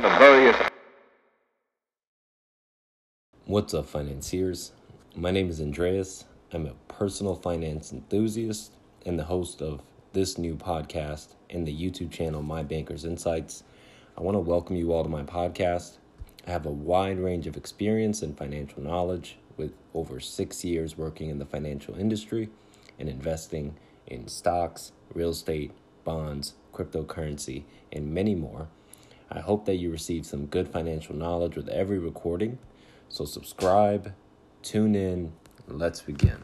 various. What's up, financiers? My name is Andreas. I'm a personal finance enthusiast and the host of this new podcast and the YouTube channel My Banker's Insights. I want to welcome you all to my podcast. I have a wide range of experience and financial knowledge with over six years working in the financial industry and investing in stocks, real estate, bonds, cryptocurrency, and many more. I hope that you receive some good financial knowledge with every recording. So, subscribe, tune in, let's begin.